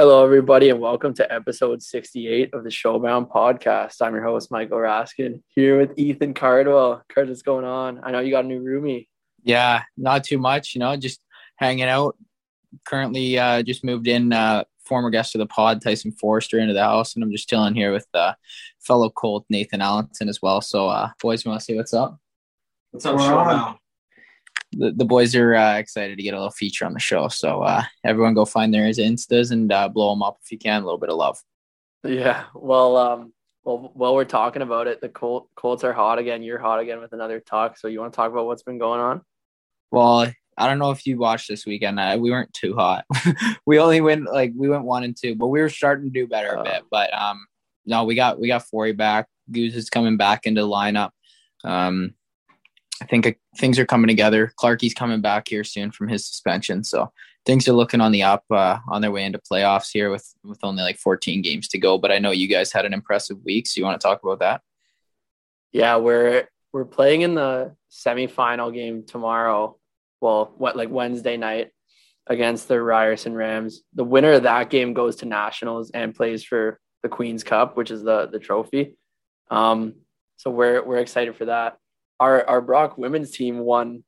Hello, everybody, and welcome to episode 68 of the Showbound podcast. I'm your host, Michael Raskin, here with Ethan Cardwell. Card, what's going on? I know you got a new roomie. Yeah, not too much, you know, just hanging out. Currently, uh, just moved in, uh, former guest of the pod, Tyson Forrester, into the house, and I'm just chilling here with uh, fellow Colt Nathan Allenson as well. So, uh, boys, you want to say what's up? What's up, Showbound? The, the boys are uh, excited to get a little feature on the show. So uh, everyone go find their instas and uh, blow them up if you can. A little bit of love. Yeah. Well, um, well, while we're talking about it, the Col- Colts are hot again. You're hot again with another talk. So you want to talk about what's been going on? Well, I don't know if you watched this weekend. Uh, we weren't too hot. we only went like we went one and two, but we were starting to do better a bit. But um, no, we got we got Forey back. Goose is coming back into the lineup. Um, I think things are coming together. Clarkie's coming back here soon from his suspension, so things are looking on the up uh, on their way into playoffs here with with only like 14 games to go. But I know you guys had an impressive week, so you want to talk about that? Yeah, we're we're playing in the semifinal game tomorrow. Well, what like Wednesday night against the Ryerson Rams. The winner of that game goes to nationals and plays for the Queen's Cup, which is the the trophy. Um, so we're we're excited for that our our Brock women's team won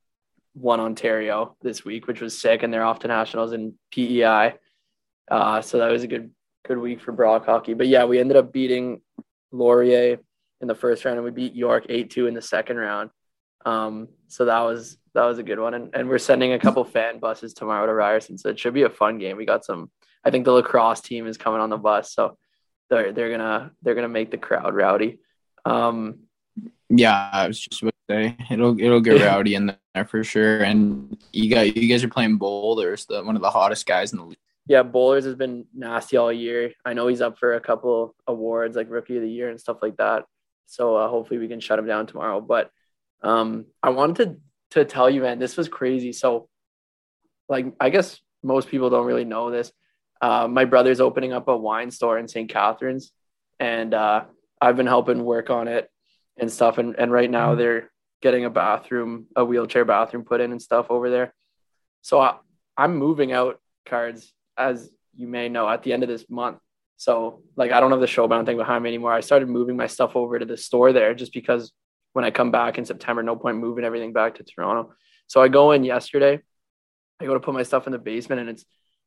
won Ontario this week, which was sick, and they're off to nationals in PEI. Uh, so that was a good good week for Brock hockey. But yeah, we ended up beating Laurier in the first round, and we beat York eight two in the second round. Um, so that was that was a good one, and, and we're sending a couple fan buses tomorrow to Ryerson, so it should be a fun game. We got some. I think the lacrosse team is coming on the bus, so they're they're gonna they're gonna make the crowd rowdy. Um, yeah, I was just it'll it'll get rowdy in there for sure. And you got you guys are playing Boulders, the one of the hottest guys in the league. Yeah, Bowlers has been nasty all year. I know he's up for a couple awards like Rookie of the Year and stuff like that. So uh, hopefully we can shut him down tomorrow. But um, I wanted to, to tell you, man, this was crazy. So, like, I guess most people don't really know this. Uh, my brother's opening up a wine store in St. Catharines, and uh, I've been helping work on it and stuff. And, and right now mm-hmm. they're getting a bathroom, a wheelchair bathroom put in and stuff over there. So I, I'm moving out cards, as you may know, at the end of this month. So like I don't have the showbound thing behind me anymore. I started moving my stuff over to the store there just because when I come back in September, no point moving everything back to Toronto. So I go in yesterday. I go to put my stuff in the basement and it's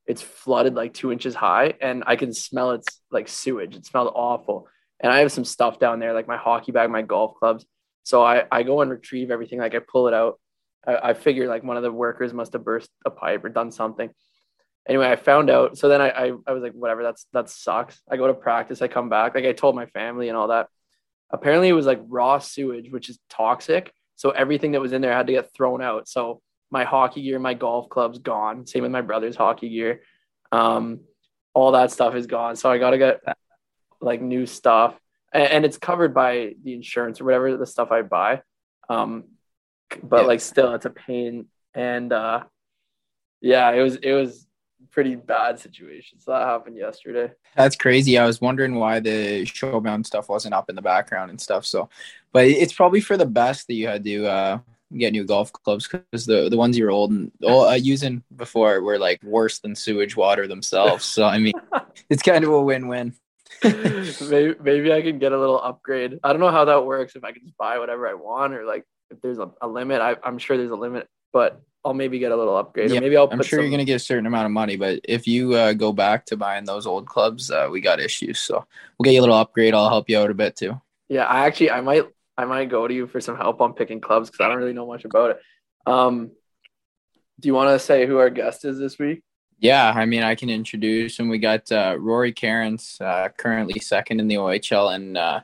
it's flooded like two inches high and I can smell it's like sewage. It smelled awful and I have some stuff down there, like my hockey bag, my golf clubs. So I, I go and retrieve everything. Like I pull it out. I, I figure like one of the workers must have burst a pipe or done something. Anyway, I found out. So then I, I, I was like, whatever, that's that sucks. I go to practice, I come back. Like I told my family and all that. Apparently it was like raw sewage, which is toxic. So everything that was in there had to get thrown out. So my hockey gear, my golf clubs gone. Same with my brother's hockey gear. Um, all that stuff is gone. So I got to get like new stuff and, and, it's covered by the insurance or whatever the stuff I buy. Um, but yeah. like still it's a pain. And uh, yeah, it was, it was pretty bad situation. So that happened yesterday. That's crazy. I was wondering why the showbound stuff wasn't up in the background and stuff. So, but it's probably for the best that you had to, uh, get new golf clubs because the the ones you were old and uh, using before were like worse than sewage water themselves. So I mean, it's kind of a win win. maybe, maybe I can get a little upgrade. I don't know how that works. If I can just buy whatever I want, or like if there's a, a limit, I, am sure there's a limit, but I'll maybe get a little upgrade. Yeah, maybe I'll. I'm sure some... you're gonna get a certain amount of money, but if you uh, go back to buying those old clubs, uh, we got issues. So we'll get you a little upgrade. I'll help you out a bit too. Yeah, I actually I might I might go to you for some help on picking clubs because I don't really know much about it. Um, do you want to say who our guest is this week? Yeah, I mean, I can introduce him. We got uh, Rory Kerins, uh, currently second in the OHL and uh,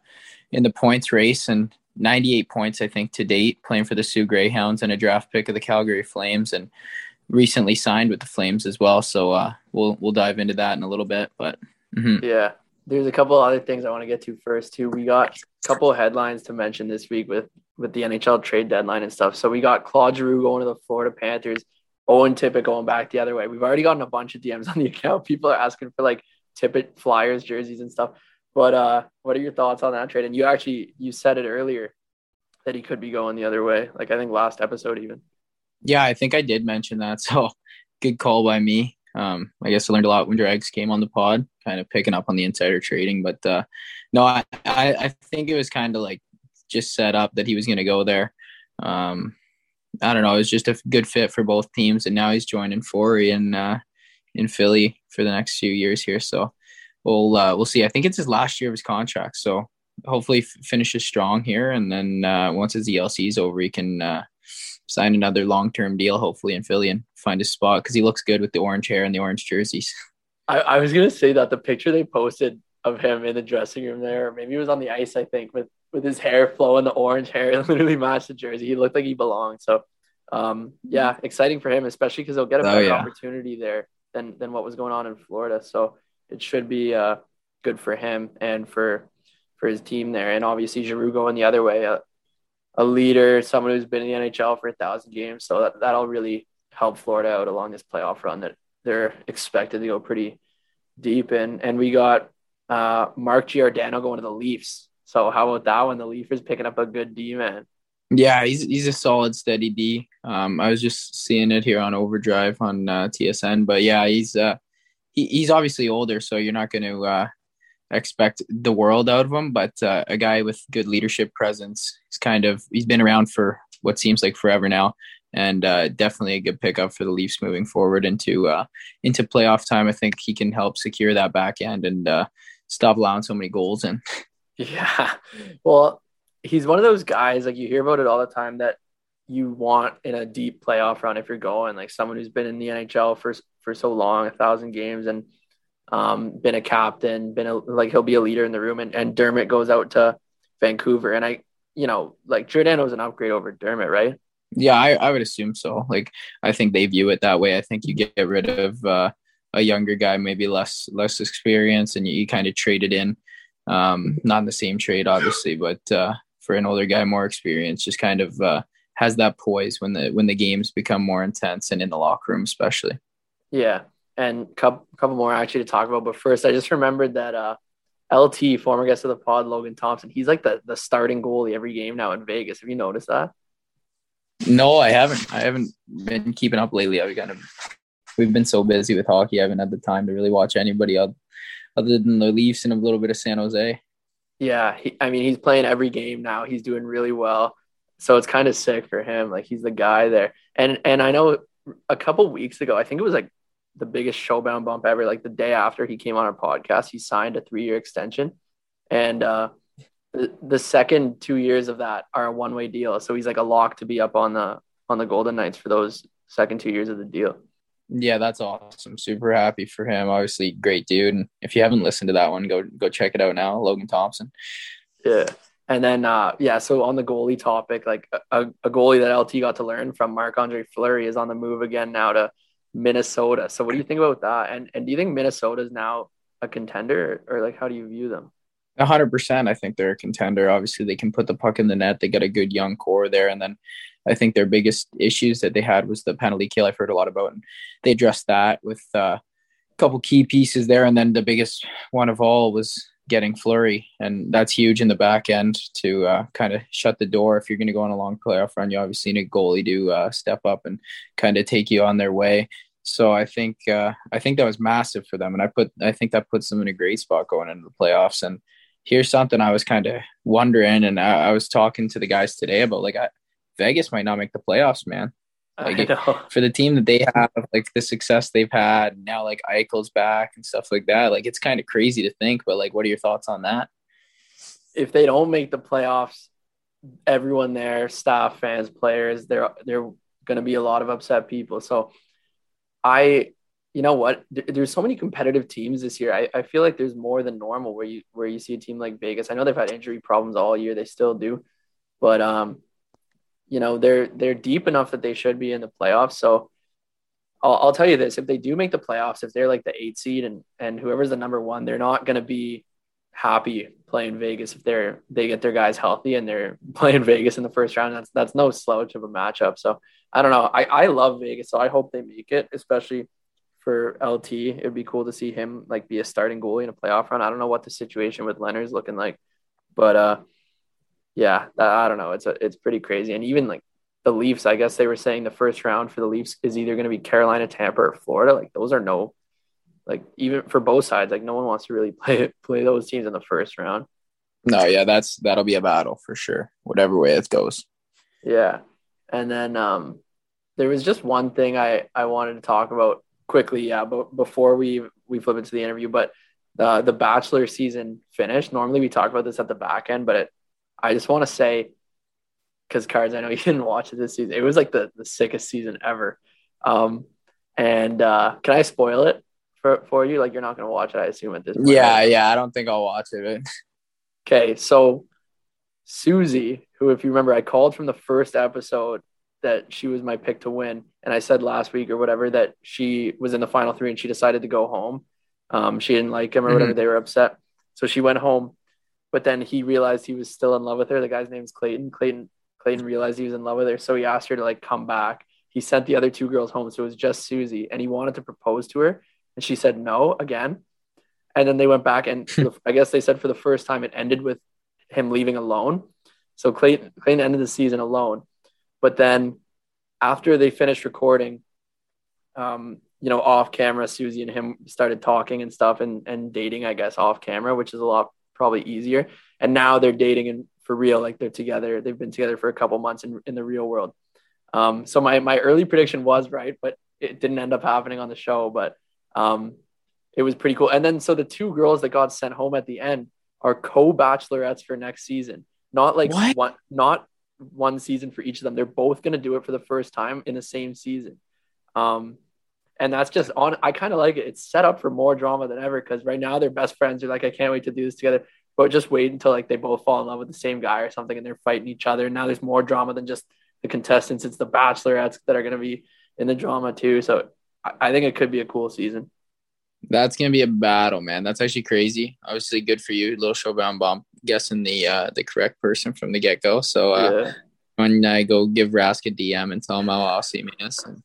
in the points race, and 98 points, I think, to date, playing for the Soo Greyhounds and a draft pick of the Calgary Flames, and recently signed with the Flames as well. So uh, we'll we'll dive into that in a little bit. But mm-hmm. yeah, there's a couple other things I want to get to first too. We got a couple of headlines to mention this week with with the NHL trade deadline and stuff. So we got Claude Giroux going to the Florida Panthers Owen Tippett going back the other way. We've already gotten a bunch of DMs on the account. People are asking for like Tippett Flyers jerseys and stuff. But uh, what are your thoughts on that trade? And you actually you said it earlier that he could be going the other way. Like I think last episode even. Yeah, I think I did mention that. So good call by me. Um, I guess I learned a lot when Drags came on the pod, kind of picking up on the insider trading. But uh, no, I, I, I think it was kind of like just set up that he was going to go there. Um, I don't know. It was just a good fit for both teams, and now he's joining Forey in uh, in Philly for the next few years here. So we'll uh, we'll see. I think it's his last year of his contract, so hopefully f- finishes strong here, and then uh, once his ELC is over, he can uh, sign another long term deal, hopefully in Philly, and find a spot because he looks good with the orange hair and the orange jerseys. I, I was gonna say that the picture they posted of him in the dressing room there, maybe it was on the ice, I think, with with his hair flowing, the orange hair, literally matched the jersey. He looked like he belonged. So, um, yeah, exciting for him, especially because he'll get a oh, better yeah. opportunity there than than what was going on in Florida. So it should be uh, good for him and for for his team there. And obviously, Giroux going the other way, a, a leader, someone who's been in the NHL for a thousand games. So that that'll really help Florida out along this playoff run that they're expected to go pretty deep in. And we got uh, Mark Giordano going to the Leafs. So how about that one? The Leafs picking up a good D man. Yeah, he's he's a solid, steady D. Um, I was just seeing it here on Overdrive on uh, TSN, but yeah, he's uh, he, he's obviously older, so you're not going to uh, expect the world out of him. But uh, a guy with good leadership presence. He's kind of he's been around for what seems like forever now, and uh, definitely a good pickup for the Leafs moving forward into uh, into playoff time. I think he can help secure that back end and uh, stop allowing so many goals in. Yeah, well, he's one of those guys like you hear about it all the time that you want in a deep playoff run if you're going like someone who's been in the NHL for for so long, a thousand games, and um, been a captain, been a, like he'll be a leader in the room. And, and Dermott goes out to Vancouver, and I, you know, like Giordano's an upgrade over Dermott, right? Yeah, I, I would assume so. Like I think they view it that way. I think you get rid of uh, a younger guy, maybe less less experience, and you, you kind of trade it in. Um, not in the same trade, obviously, but uh, for an older guy, more experience, just kind of uh, has that poise when the when the games become more intense and in the locker room, especially. Yeah, and a couple, couple more actually to talk about. But first, I just remembered that uh, LT, former guest of the pod, Logan Thompson, he's like the, the starting goalie every game now in Vegas. Have you noticed that? No, I haven't. I haven't been keeping up lately. I've kind of we've been so busy with hockey. I haven't had the time to really watch anybody other, other than the Leafs and a little bit of San Jose. Yeah, he, I mean he's playing every game now. He's doing really well, so it's kind of sick for him. Like he's the guy there. And and I know a couple weeks ago, I think it was like the biggest showbound bump ever. Like the day after he came on our podcast, he signed a three year extension. And uh, the, the second two years of that are a one way deal. So he's like a lock to be up on the on the Golden Knights for those second two years of the deal. Yeah, that's awesome. Super happy for him. Obviously, great dude. And if you haven't listened to that one, go go check it out now. Logan Thompson. Yeah. And then, uh, yeah, so on the goalie topic, like a, a goalie that LT got to learn from Marc Andre Fleury is on the move again now to Minnesota. So what do you think about that? And and do you think Minnesota is now a contender, or, or like how do you view them? Hundred percent. I think they're a contender. Obviously, they can put the puck in the net. They got a good young core there, and then I think their biggest issues that they had was the penalty kill. I've heard a lot about, and they addressed that with uh, a couple key pieces there. And then the biggest one of all was getting Fleury, and that's huge in the back end to uh, kind of shut the door. If you're going to go on a long playoff run, you obviously need a goalie to uh, step up and kind of take you on their way. So I think uh, I think that was massive for them, and I put I think that puts them in a great spot going into the playoffs. And here's something I was kind of wondering, and I, I, was talking to the guys today about like I, Vegas might not make the playoffs, man. Like for the team that they have, like the success they've had now, like Eichel's back and stuff like that. Like it's kind of crazy to think, but like, what are your thoughts on that? If they don't make the playoffs, everyone there, staff, fans, players, they're they're going to be a lot of upset people. So I, you know what? There's so many competitive teams this year. I, I feel like there's more than normal where you where you see a team like Vegas. I know they've had injury problems all year. They still do, but um, you know they're they're deep enough that they should be in the playoffs. So I'll, I'll tell you this: if they do make the playoffs, if they're like the eight seed and and whoever's the number one, they're not going to be happy playing Vegas if they're they get their guys healthy and they're playing Vegas in the first round. That's that's no slouch of a matchup. So I don't know. I, I love Vegas, so I hope they make it, especially for LT. It'd be cool to see him like be a starting goalie in a playoff run. I don't know what the situation with Leonard's looking like, but uh, yeah, I don't know. It's a, it's pretty crazy, and even like the Leafs, I guess they were saying the first round for the Leafs is either going to be Carolina, Tampa, or Florida. Like those are no, like even for both sides, like no one wants to really play play those teams in the first round. No, yeah, that's that'll be a battle for sure, whatever way it goes. Yeah, and then um, there was just one thing I I wanted to talk about quickly. Yeah, but before we we flip into the interview, but the the Bachelor season finished. Normally we talk about this at the back end, but it, I just want to say because cards, I know you didn't watch it this season. It was like the the sickest season ever. Um, and uh, can I spoil it for for you? Like you're not gonna watch it, I assume at this. point. Yeah, yeah. I don't think I'll watch it. okay, so Susie, who, if you remember, I called from the first episode that she was my pick to win, and I said last week or whatever that she was in the final three and she decided to go home. Um, she didn't like him or whatever. Mm-hmm. They were upset, so she went home. But then he realized he was still in love with her. The guy's name's Clayton. Clayton Clayton realized he was in love with her, so he asked her to like come back. He sent the other two girls home, so it was just Susie, and he wanted to propose to her, and she said no again. And then they went back, and I guess they said for the first time it ended with him leaving alone. So Clayton Clayton ended the season alone, but then after they finished recording, um, you know, off camera, Susie and him started talking and stuff and and dating, I guess, off camera, which is a lot probably easier. And now they're dating and for real. Like they're together. They've been together for a couple months in, in the real world. Um, so my, my early prediction was right, but it didn't end up happening on the show, but um, it was pretty cool. And then, so the two girls that got sent home at the end are co-bachelorettes for next season. Not like what? one, not one season for each of them. They're both going to do it for the first time in the same season. Um, and that's just on. I kind of like it. It's set up for more drama than ever because right now they're best friends. They're like, I can't wait to do this together but just wait until like they both fall in love with the same guy or something and they're fighting each other. And now there's more drama than just the contestants. It's the bachelorettes that are going to be in the drama too. So I, I think it could be a cool season. That's gonna be a battle, man. That's actually crazy. Obviously, good for you, little showbound bomb. Guessing the uh, the correct person from the get go. So uh, yeah. when I go give Rask a DM and tell him how awesome he is, and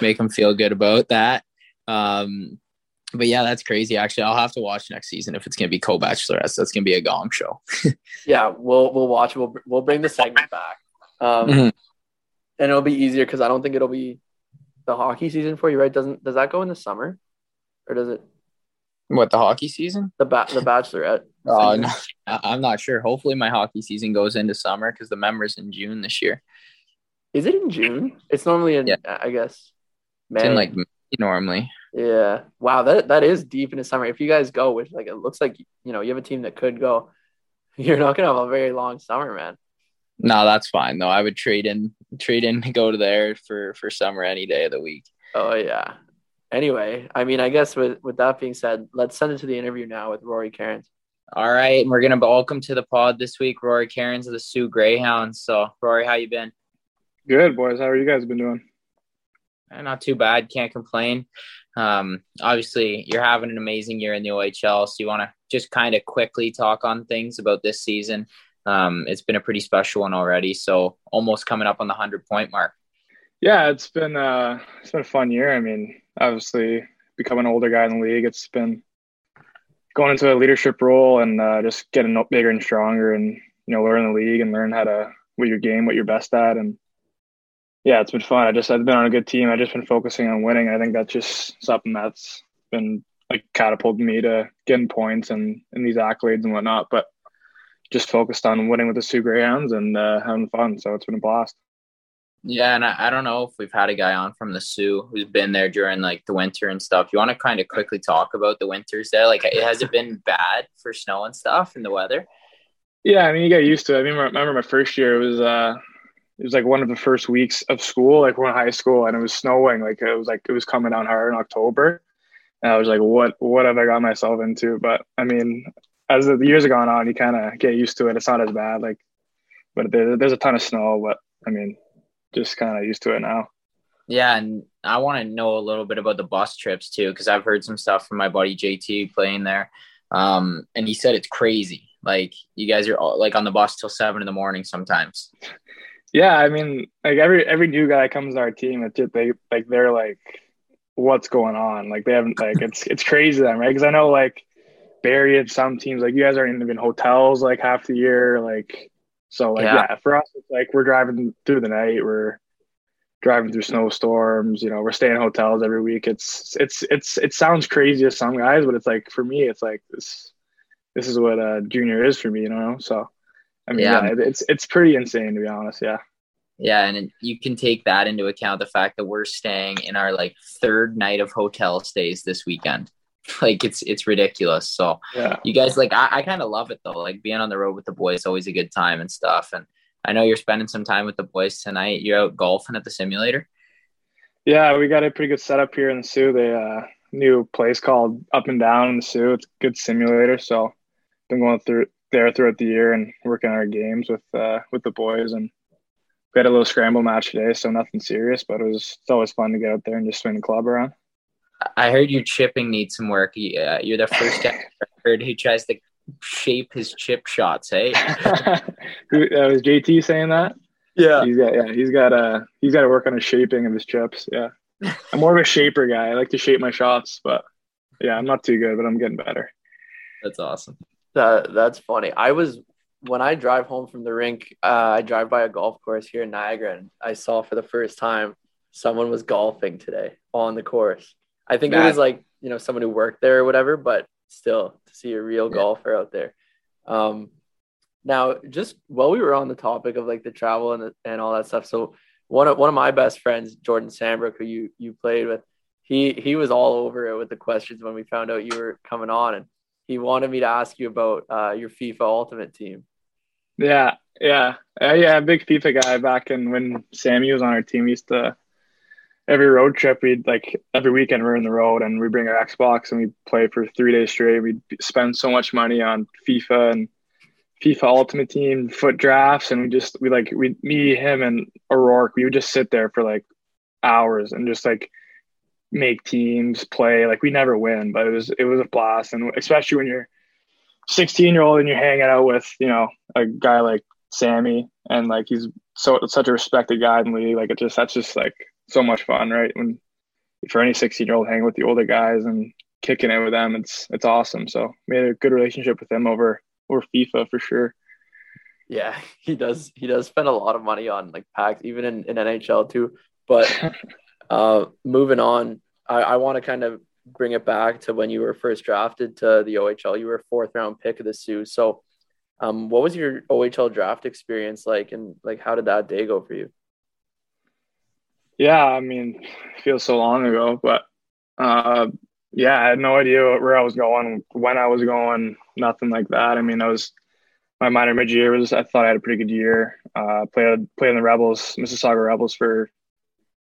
make him feel good about that. Um, but yeah, that's crazy. Actually, I'll have to watch next season if it's gonna be co-bachelorettes. That's gonna be a gong show. yeah, we'll we'll watch. We'll we'll bring the segment back, um, mm-hmm. and it'll be easier because I don't think it'll be the hockey season for you, right? Doesn't does that go in the summer, or does it? What the hockey season? The ba- the Bachelorette. Oh no, I'm not sure. Hopefully, my hockey season goes into summer because the members in June this year. Is it in June? It's normally in, yeah. I guess, May. It's in like May normally. Yeah. Wow. That that is deep into summer. If you guys go, which like it looks like you know you have a team that could go, you're not gonna have a very long summer, man. No, that's fine though. I would trade in trade in to go to there for for summer any day of the week. Oh yeah. Anyway, I mean, I guess with with that being said, let's send it to the interview now with Rory Kerins. All right, we're gonna welcome to the pod this week, Rory Kerins of the Soo Greyhounds. So, Rory, how you been? Good, boys. How are you guys been doing? Eh, not too bad. Can't complain. Um, obviously, you're having an amazing year in the OHL, so you want to just kind of quickly talk on things about this season. Um, it's been a pretty special one already, so almost coming up on the hundred point mark. Yeah, it's been uh, it's been a fun year. I mean, obviously, becoming an older guy in the league, it's been going into a leadership role and uh, just getting bigger and stronger, and you know, learn the league and learn how to what your game, what you're best at, and yeah, it's been fun. I just I've been on a good team. I've just been focusing on winning. I think that's just something that's been like catapulted me to getting points and, and these accolades and whatnot. But just focused on winning with the Soo Greyhounds and uh, having fun. So it's been a blast. Yeah, and I, I, don't know if we've had a guy on from the Soo who's been there during like the winter and stuff. You want to kind of quickly talk about the winters there? Like, has it been bad for snow and stuff and the weather? Yeah, I mean, you get used to it. I mean, remember my first year it was uh, it was like one of the first weeks of school, like we're in high school, and it was snowing. Like it was like it was coming down hard in October, and I was like, "What? What have I got myself into?" But I mean, as the years have gone on, you kind of get used to it. It's not as bad. Like, but there, there's a ton of snow. But I mean, just kind of used to it now. Yeah, and I want to know a little bit about the bus trips too, because I've heard some stuff from my buddy JT playing there, um, and he said it's crazy. Like you guys are all, like on the bus till seven in the morning sometimes. Yeah, I mean, like every every new guy comes to our team, it's just they like they're like, what's going on? Like they haven't like it's it's crazy to them, right? Because I know like Barry and some teams like you guys aren't even in hotels like half the year. Like So like yeah. yeah, for us it's like we're driving through the night, we're driving through snowstorms, you know, we're staying in hotels every week. It's it's it's it sounds crazy to some guys, but it's like for me it's like this this is what a junior is for me, you know. So I mean yeah, yeah it's it's pretty insane to be honest, yeah. Yeah, and you can take that into account the fact that we're staying in our like third night of hotel stays this weekend. Like it's it's ridiculous. So yeah. you guys like I, I kind of love it though. Like being on the road with the boys always a good time and stuff. And I know you're spending some time with the boys tonight. You're out golfing at the simulator. Yeah, we got a pretty good setup here in the Soo. They uh new place called Up and Down in the Soo. It's a good simulator. So been going through there throughout the year and working on our games with uh with the boys and we had a little scramble match today, so nothing serious, but it was it's always fun to get out there and just swing the club around. I heard your chipping needs some work. Uh, you're the first guy I heard who tries to shape his chip shots. Hey, who, uh, was JT saying that? Yeah, he's got yeah he's got uh he's got to work on the shaping of his chips. Yeah, I'm more of a shaper guy. I like to shape my shots, but yeah, I'm not too good, but I'm getting better. That's awesome. That that's funny. I was when I drive home from the rink, uh, I drive by a golf course here in Niagara, and I saw for the first time someone was golfing today on the course. I think that, it was like you know someone who worked there or whatever, but still to see a real yeah. golfer out there. Um, now, just while we were on the topic of like the travel and the, and all that stuff, so one of one of my best friends, Jordan Sambrook, who you you played with, he he was all over it with the questions when we found out you were coming on, and he wanted me to ask you about uh, your FIFA Ultimate Team. Yeah, yeah, uh, yeah. Big FIFA guy. Back in when Sammy was on our team, we used to every road trip. We'd like every weekend we're in the road and we bring our Xbox and we play for three days straight. We'd spend so much money on FIFA and FIFA Ultimate Team foot drafts, and we just we like we me him and O'Rourke. We would just sit there for like hours and just like make teams play. Like we never win, but it was it was a blast, and especially when you're 16 year old and you're hanging out with you know a guy like Sammy and like he's so such a respected guy in the league. Like it just that's just like so much fun, right? When for any 16 year old hanging with the older guys and kicking it with them, it's it's awesome. So we had a good relationship with him over over FIFA for sure. Yeah, he does. He does spend a lot of money on like packs, even in, in NHL too. But uh, moving on, I, I want to kind of bring it back to when you were first drafted to the OHL. You were a fourth round pick of the Soo. So, um, what was your OHL draft experience like, and like how did that day go for you? Yeah, I mean, feels so long ago, but uh, yeah, I had no idea where I was going, when I was going, nothing like that. I mean, I was my minor mid year was I thought I had a pretty good year. Uh, played played in the Rebels, Mississauga Rebels for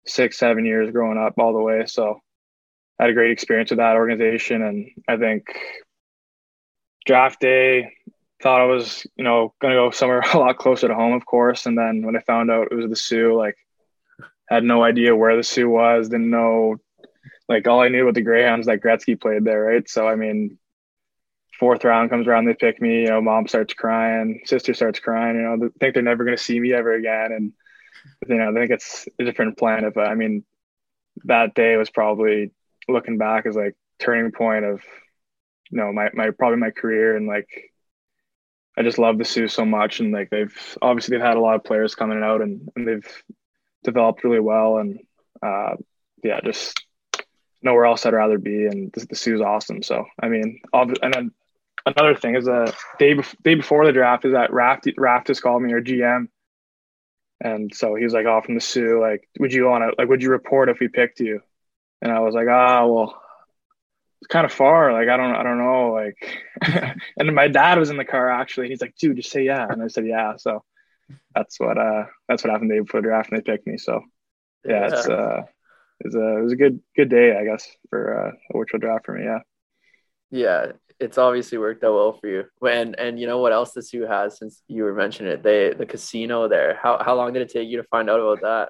six, seven years growing up all the way. So I had a great experience with that organization, and I think draft day thought I was you know going to go somewhere a lot closer to home, of course. And then when I found out it was the Soo, like had no idea where the Soo was, didn't know like all I knew about the Greyhounds that Gretzky played there, right? So I mean, fourth round comes around, they pick me. You know, mom starts crying, sister starts crying. You know, they think they're never going to see me ever again, and you know, I think it's a different planet. But I mean, that day was probably looking back as like turning point of you know my my probably my career and like I just love the Soo so much and like they've obviously they've had a lot of players coming out and, and they've developed really well and uh, yeah just nowhere else I'd rather be and the, the Soo's awesome so I mean and then another thing is a day day before the draft is that Raft Raft has called me or GM and so he was like oh from the Soo like would you want to like would you report if we picked you and I was like, ah, oh, well, it's kind of far. Like, I don't, I don't know. Like, and my dad was in the car actually. And he's like, dude, just say yeah. And I said, yeah. So that's what, uh, that's what happened the day before the draft and they picked me. So yeah, yeah. it's, uh, it was, a, it was a good, good day, I guess, for uh, a virtual draft for me. Yeah. Yeah. It's obviously worked out well for you. And, and you know what else the Soo has since you were mentioning it, they, the casino there, how, how long did it take you to find out about that?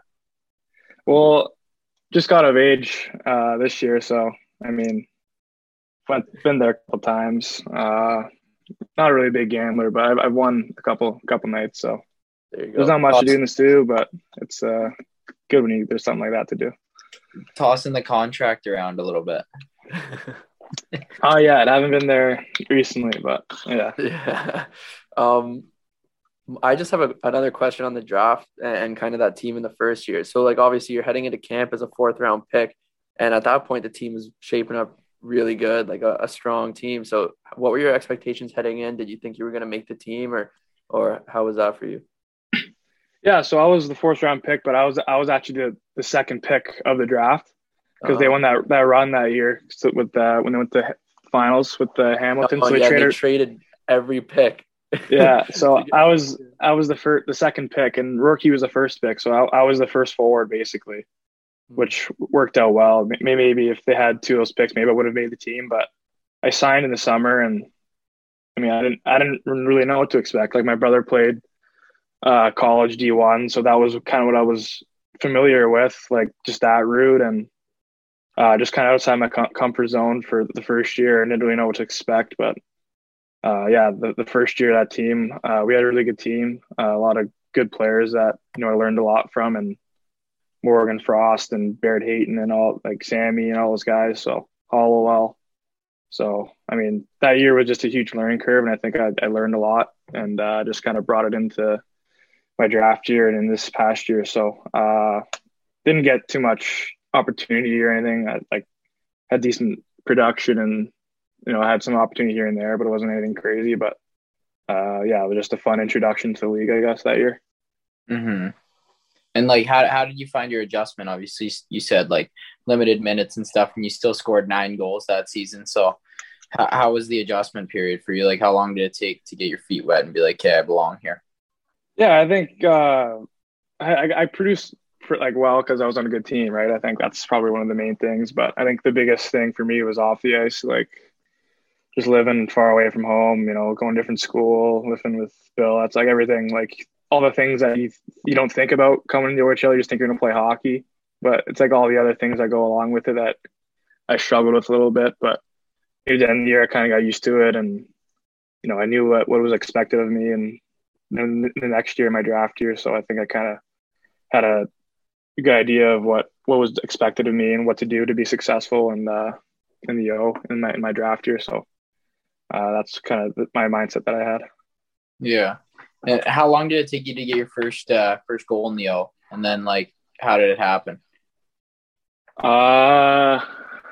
Well, just got of age uh, this year, so I mean, went been there a couple times. Uh, not a really big gambler, but I've, I've won a couple couple nights. So there's not much Toss. to do in the Soo, but it's uh, good when you there's something like that to do. Tossing the contract around a little bit. oh yeah, I haven't been there recently, but yeah. Yeah. Um, I just have a, another question on the draft and, and kind of that team in the first year. So, like, obviously, you're heading into camp as a fourth round pick, and at that point, the team is shaping up really good, like a, a strong team. So, what were your expectations heading in? Did you think you were going to make the team, or or how was that for you? Yeah, so I was the fourth round pick, but I was I was actually the, the second pick of the draft because uh-huh. they won that that run that year with the when they went to finals with the Hamilton. Oh, so yeah, traded, they traded every pick. yeah, so I was I was the first the second pick, and Rookie was the first pick, so I, I was the first forward basically, hmm. which worked out well. Maybe if they had two of those picks, maybe I would have made the team. But I signed in the summer, and I mean, I didn't I didn't really know what to expect. Like my brother played uh, college D1, so that was kind of what I was familiar with, like just that route and uh, just kind of outside my com- comfort zone for the first year and didn't really know what to expect. But uh, yeah, the, the first year that team, uh, we had a really good team, uh, a lot of good players that you know I learned a lot from, and Morgan Frost and Barrett Hayton and all like Sammy and all those guys. So all Hollowell. So I mean, that year was just a huge learning curve, and I think I, I learned a lot and uh, just kind of brought it into my draft year and in this past year. So uh, didn't get too much opportunity or anything. I like had decent production and you know I had some opportunity here and there, but it wasn't anything crazy. But uh, yeah, it was just a fun introduction to the league, I guess, that year. Mm-hmm. And like, how how did you find your adjustment? Obviously, you said like limited minutes and stuff, and you still scored nine goals that season. So, how, how was the adjustment period for you? Like, how long did it take to get your feet wet and be like, "Okay, I belong here"? Yeah, I think uh, I, I produced like well because I was on a good team, right? I think that's probably one of the main things. But I think the biggest thing for me was off the ice, like just living far away from home. You know, going different school, living with Bill. That's like everything. Like all the things that you you don't think about coming to the OHL. You just think you're gonna play hockey, but it's like all the other things that go along with it that I struggled with a little bit. But at the end of the year, I kind of got used to it, and you know, I knew what what was expected of me, and then the next year, my draft year. So I think I kind of had a good idea of what what was expected of me and what to do to be successful in the in the O in my in my draft year. So uh, that's kind of my mindset that I had. Yeah. And how long did it take you to get your first uh, first goal in the O? And then like, how did it happen? Uh,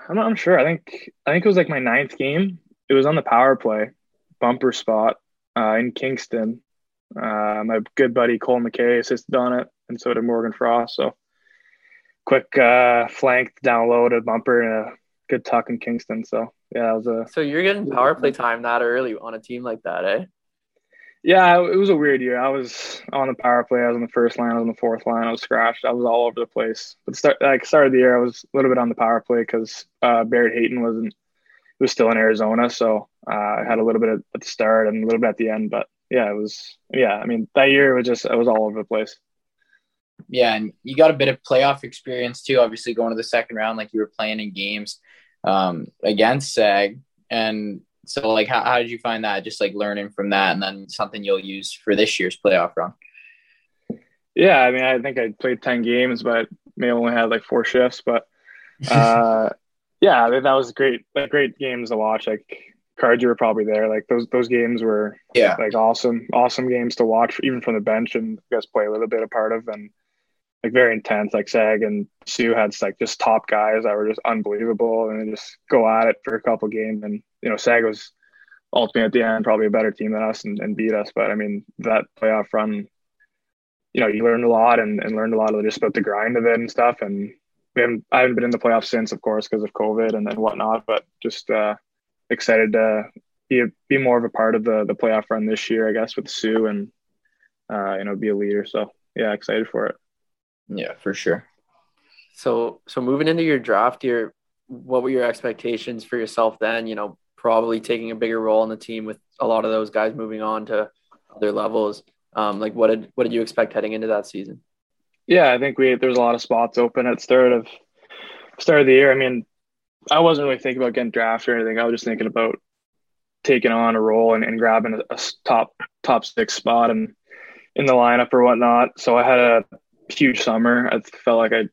I'm not I'm sure. I think I think it was like my ninth game. It was on the power play, bumper spot uh, in Kingston. Uh, my good buddy Cole McKay assisted on it, and so did Morgan Frost. So quick uh, flank down low to bumper and a good tuck in Kingston. So yeah, it was a. So you're getting power play time that early on a team like that, eh? Yeah, it was a weird year. I was on the power play. I was on the first line. I was on the fourth line. I was scratched. I was all over the place. But start like start of the year, I was a little bit on the power play because uh, Barrett Hayton wasn't was still in Arizona, so uh, I had a little bit at the start and a little bit at the end. But yeah, it was yeah. I mean, that year was just it was all over the place. Yeah, and you got a bit of playoff experience too. Obviously, going to the second round, like you were playing in games um, against Sag, and so like, how, how did you find that? Just like learning from that, and then something you'll use for this year's playoff run. Yeah, I mean, I think I played ten games, but may only had like four shifts. But uh, yeah, I mean, that was great. Like great games to watch. Like cards you were probably there. Like those those games were yeah like awesome awesome games to watch even from the bench and you guys play a little bit a part of and like very intense. Like Sag and Soo had like just top guys that were just unbelievable and just go at it for a couple games and you know Sag was ultimately at the end probably a better team than us and, and beat us. But I mean that playoff run, you know, you learned a lot and, and learned a lot of just about the grind of it and stuff and. We haven't, I haven't been in the playoffs since, of course, because of COVID and, then whatnot. But just uh, excited to be a, be more of a part of the the playoff run this year, I guess, with Soo and uh, you know be a leader. So yeah, excited for it. Yeah, for sure. So so moving into your draft year, what were your expectations for yourself then? You know, probably taking a bigger role in the team with a lot of those guys moving on to other levels. Um, like what did what did you expect heading into that season? Yeah, I think we there's a lot of spots open at start of start of the year. I mean, I wasn't really thinking about getting drafted or anything. I was just thinking about taking on a role and, and grabbing a, a, top top six spot and in the lineup or whatnot. So I had a huge summer. I felt like I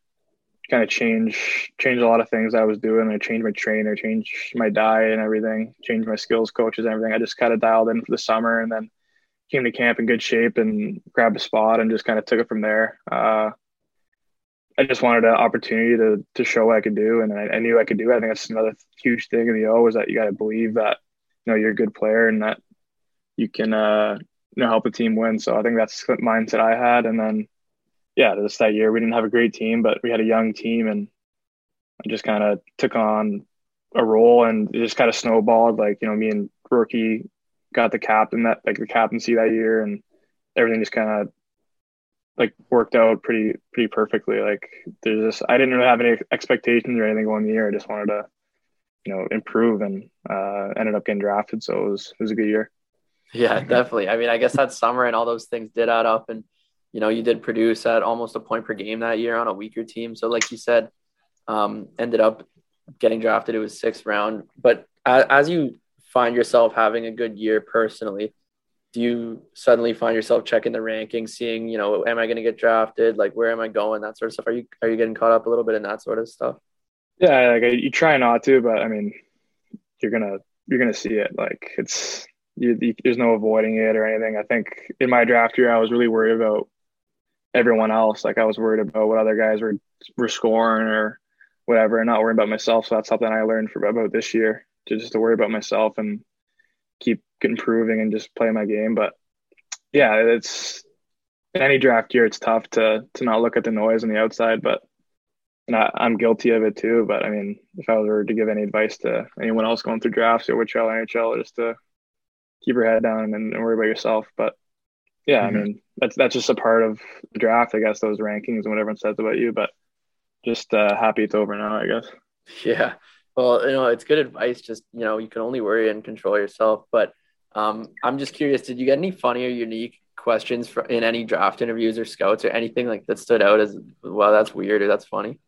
kind of changed changed a lot of things I was doing. I changed my trainer, changed my diet and everything, changed my skills coaches and everything. I just kind of dialed in for the summer and then came to camp in good shape and grabbed a spot and just kind of took it from there. Uh, I just wanted an opportunity to to show what I could do, and I, I knew I could do it. I think that's another huge thing in the O is that you got to believe that you know you're a good player and that you can uh, you know help a team win. So I think that's the mindset I had, and then yeah, just that year we didn't have a great team, but we had a young team, and I just kind of took on a role, and it just kind of snowballed. Like you know, me and rookie got the captain that like the captaincy that year, and everything just kind of like worked out pretty pretty perfectly. Like there's just I didn't really have any expectations or anything going the year. I just wanted to you know improve and uh, ended up getting drafted. So it was it was a good year. Yeah, definitely. I mean, I guess that summer and all those things did add up, and you know you did produce at almost a point per game that year on a weaker team. So like you said, um, ended up getting drafted. It was sixth round, but as, as you find yourself having a good year personally, do you suddenly find yourself checking the rankings, seeing, you know, am I going to get drafted? Like, where am I going? That sort of stuff. Are you are you getting caught up a little bit in that sort of stuff? Yeah, like you try not to, but I mean, you're gonna you're gonna see it. Like it's you, you, there's no avoiding it or anything. I think in my draft year, I was really worried about everyone else. Like I was worried about what other guys were were scoring or whatever, and not worrying about myself. So that's something I learned for about this year to just to worry about myself and keep improving and just play my game. But yeah, it's any draft year. It's tough to to not look at the noise on the outside, but and I, am guilty of it too. But I mean, if I were to give any advice to anyone else going through drafts, or which NHL, just to keep your head down and, and worry about yourself. But yeah, mm-hmm. I mean, that's that's just a part of the draft, I guess. Those rankings and what everyone says about you, but just uh, happy it's over now, I guess. Yeah, well, you know, it's good advice. Just you know, you can only worry and control yourself. But um, I'm just curious. Did you get any funny or unique questions for, in any draft interviews or scouts or anything like that stood out as well? That's weird or that's funny.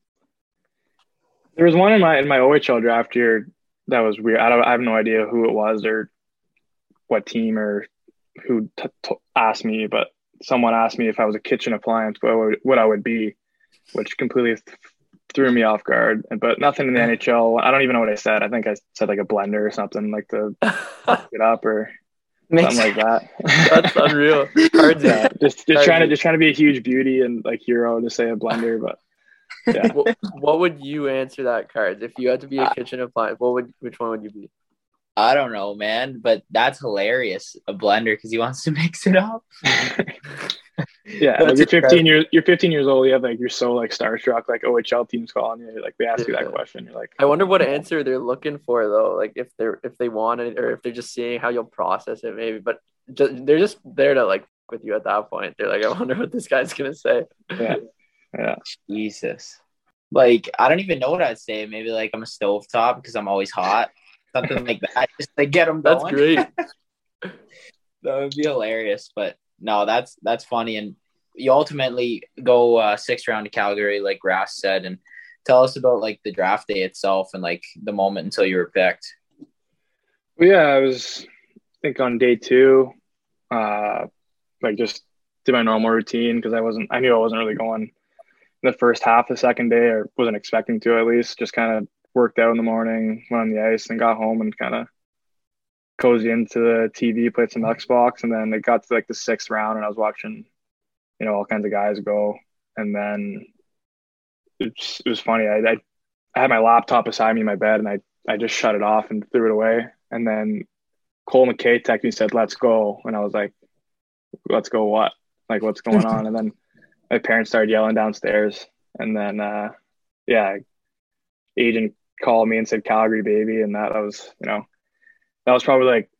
There was one in my in my OHL draft year that was weird. I don't. I have no idea who it was or what team or who t- t- asked me, but someone asked me if I was a kitchen appliance, what, would, what I would be, which completely threw me off guard. But nothing in the NHL. I don't even know what I said. I think I said like a blender or something like to get up or something like that. That's unreal. Cards, yeah, just just trying to just trying to be a huge beauty and like hero to say a blender, but. Yeah. what, what would you answer that cards if you had to be a kitchen appliance? What would which one would you be? I don't know, man, but that's hilarious. A blender because he wants to mix it up. Yeah, like you're 15 years. You're 15 years old. You have like you're so like starstruck. Like OHL teams calling you. Like they ask yeah. you that question. You're like, I wonder what answer they're looking for though. Like if they're if they want it or if they're just seeing how you'll process it, maybe. But just, they're just there to like with you at that point. They're like, I wonder what this guy's gonna say. Yeah, yeah. Jesus. Like I don't even know what I'd say. Maybe like I'm a stovetop because I'm always hot something like that. Just like get them going. That's great. that would be hilarious. But no, that's that's funny. And you ultimately go uh, sixth round to Calgary, like Grass said, and tell us about like the draft day itself and like the moment until you were picked. Yeah, I was I think on day two, uh, like just did my normal routine because I wasn't I knew I wasn't really going the first half the second day or wasn't expecting to at least just kind of worked out in the morning, went on the ice, and got home and kind of cozy into the TV, played some Xbox, and then it got to like the sixth round, and I was watching, you know, all kinds of guys go, and then it was funny. I, I, I had my laptop beside me in my bed, and I I just shut it off and threw it away, and then Cole McKay texted me said, "Let's go," and I was like, "Let's go what? Like what's going on?" and then my parents started yelling downstairs, and then uh, yeah, agent called me and said Calgary baby and that, that was you know that was probably like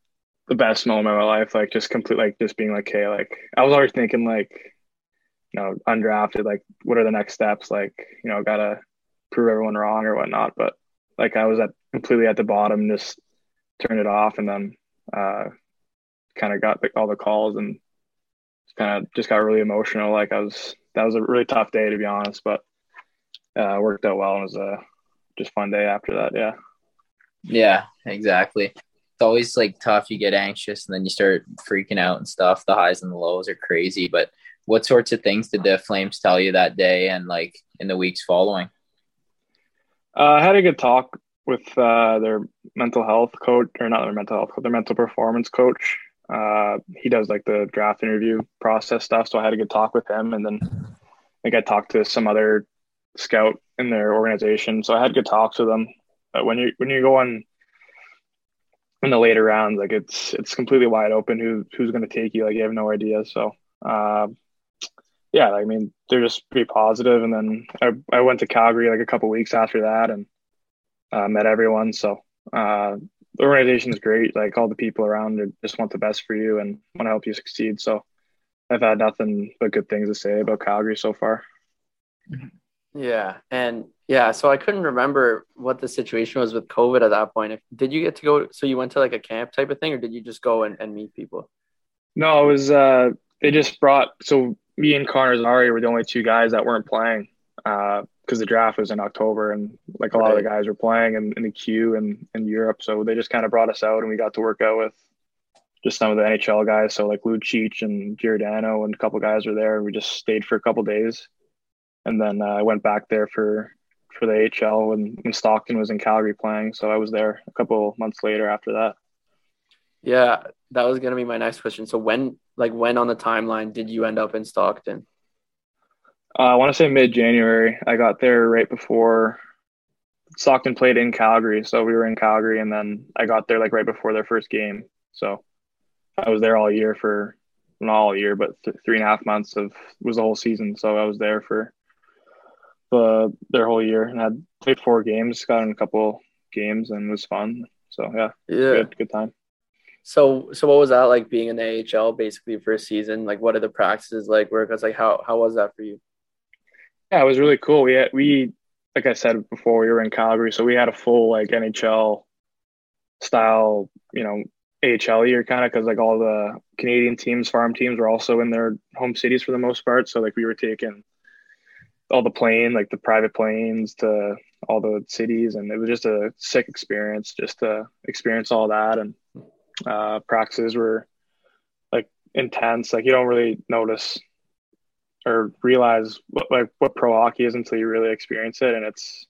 the best moment of my life like just complete like just being like hey like I was always thinking like you know undrafted like what are the next steps like you know gotta prove everyone wrong or whatnot but like I was at completely at the bottom just turned it off and then uh kind of got all the calls and kind of just got really emotional like I was that was a really tough day to be honest but uh worked out well and was a just fun day after that. Yeah. Yeah, exactly. It's always like tough. You get anxious and then you start freaking out and stuff. The highs and the lows are crazy. But what sorts of things did the Flames tell you that day and like in the weeks following? Uh, I had a good talk with uh, their mental health coach, or not their mental health, their mental performance coach, Uh, he does like the draft interview process stuff. So I had a good talk with him, and then I think I talked to some other scout in their organization. So I had good talks with them. But when you when you go on in the later rounds, like it's it's completely wide open who who's going to take you. Like you have no idea. So uh, yeah, I mean they're just pretty positive. And then I I went to Calgary like a couple weeks after that and uh, met everyone. So uh, the organization is great. Like all the people around just want the best for you and want to help you succeed. So I've had nothing but good things to say about Calgary so far. Yeah, and yeah, so I couldn't remember what the situation was with COVID at that point. If, did you get to go? So you went to like a camp type of thing, or did you just go and, and meet people? No, it was. Uh, they just brought. So me and Connor Zary were the only two guys that weren't playing because uh, the draft was in October, and like a lot right. of the guys were playing in, in the Q and in Europe. So they just kind of brought us out, and we got to work out with just some of the NHL guys. So like Lucic and Giordano and a couple guys were there. And we just stayed for a couple days and then uh, I went back there for for the HL when, when Stockton was in Calgary playing. So I was there a couple months later after that. Yeah, that was gonna be my next question. So when, like, when on the timeline did you end up in Stockton? Uh, I want to say mid January. I got there right before Stockton played in Calgary, so we were in Calgary, and then I got there like right before their first game. So I was there all year for not all year, but th- three and a half months of was the whole season. So I was there for uh, their whole year and had played four games, got in a couple games, and it was fun. So yeah, yeah, good, good time. So, so what was that like being in the AHL basically for a season? Like, what are the practices like? Work? It's like how how was that for you? Yeah, it was really cool. We had, we like I said before, we were in Calgary, so we had a full like NHL style, you know, AHL year kind of because like all the Canadian teams, farm teams, were also in their home cities for the most part. So like we were taking all the plane, like the private planes to all the cities. And it was just a sick experience just to experience all that. And uh, practices were like intense. Like you don't really notice or realize what like what pro hockey is until you really experience it. And it's,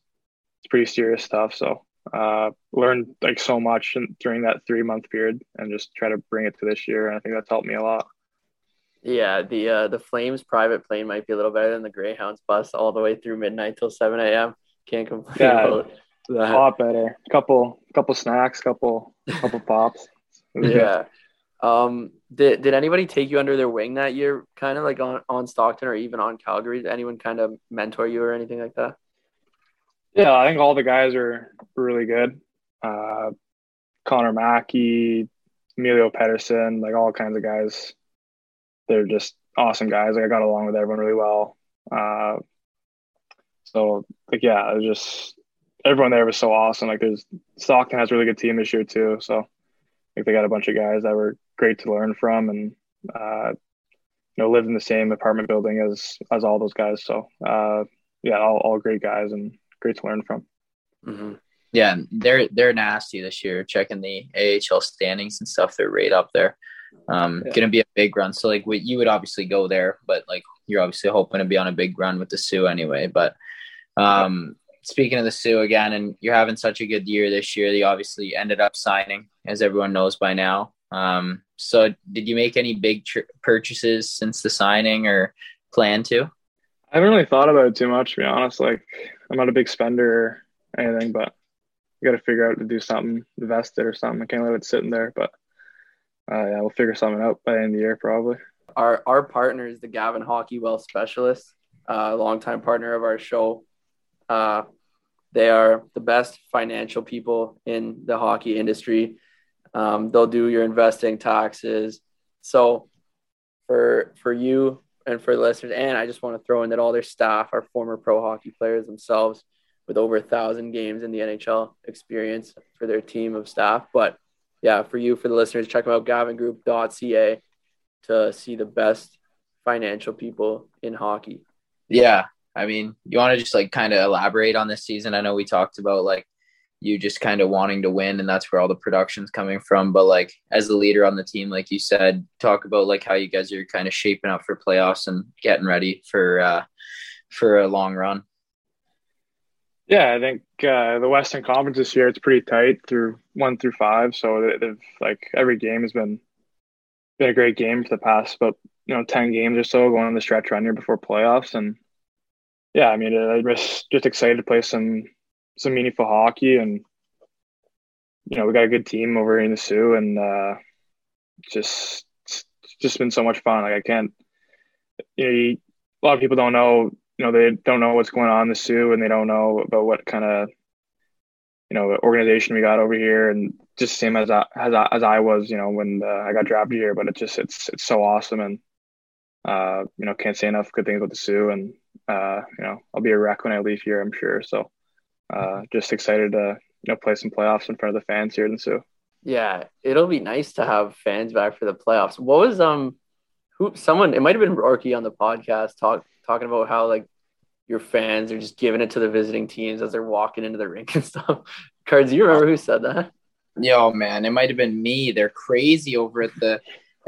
it's pretty serious stuff. So uh, learned like so much in, during that three month period and just try to bring it to this year. And I think that's helped me a lot. Yeah, the uh, the Flames private plane might be a little better than the Greyhounds bus all the way through midnight till seven a.m. Can't complain yeah, about that. A lot better. Couple couple snacks, couple couple pops. Yeah. Um. Did Did anybody take you under their wing that year? Kind of like on on Stockton or even on Calgary? Did anyone kind of mentor you or anything like that? Yeah, I think all the guys are really good. Uh, Connor Mackey, Emilio Pettersen, like all kinds of guys they're just awesome guys. Like I got along with everyone really well. Uh, so like yeah, it was just everyone there was so awesome. Like there's Stockton has a really good team this year too. So like they got a bunch of guys that were great to learn from and uh, you know lived in the same apartment building as as all those guys. So uh, yeah, all, all great guys and great to learn from. Mm-hmm. Yeah, they're they're nasty this year. Checking the AHL standings and stuff, they're right up there. Um, yeah. gonna be a big run. So like we, you would obviously go there, but like you're obviously hoping to be on a big run with the Soo anyway. But um, speaking of the Soo again, and you're having such a good year this year, they obviously ended up signing, as everyone knows by now. Um, so did you make any big tr- purchases since the signing or plan to? I haven't really thought about it too much, to be honest. Like I'm not a big spender or anything, but you got to figure out to do something, invest it or something. I can't let it sit in there, but uh, yeah, we'll figure something out by the end of the year probably. Our our partner is the Gavin Hockey Wealth Specialist, uh, a longtime partner of our show. Uh, they are the best financial people in the hockey industry. Um, they'll do your investing, taxes. So, for for you and for the listeners, and I just want to throw in that all their staff are former pro hockey players themselves, with over a thousand games in the NHL experience for their team of staff. But yeah, for you, for the listeners, check them out, gavingroup.ca to see the best financial people in hockey. Yeah. I mean, you want to just like kind of elaborate on this season? I know we talked about like you just kind of wanting to win and that's where all the production's coming from. But like as the leader on the team, like you said, talk about like how you guys are kind of shaping up for playoffs and getting ready for uh for a long run. Yeah, I think uh, the Western Conference this year it's pretty tight through one through five. So they've like every game has been been a great game for the past about you know ten games or so going on the stretch run here before playoffs, and yeah, I mean I'm just just excited to play some some meaningful hockey, and you know we got a good team over in the Soo and uh, just just been so much fun. Like I can't, you know, you, a lot of people don't know, you know, they don't know what's going on in the Soo, and they don't know about what kind of you know organization we got over here, and just same as I, as I, as I was, you know, when uh, I got drafted here. But it just it's it's so awesome, and uh, you know, can't say enough good things about the Soo, and uh, you know, I'll be a wreck when I leave here, I'm sure. So, uh, just excited to you know play some playoffs in front of the fans here in the Soo. Yeah, it'll be nice to have fans back for the playoffs. What was um, who someone it might have been Rourke on the podcast talk talking about how like your fans are just giving it to the visiting teams as they're walking into the rink and stuff. Cards, you remember who said that? Yo, man, it might have been me. They're crazy over at the.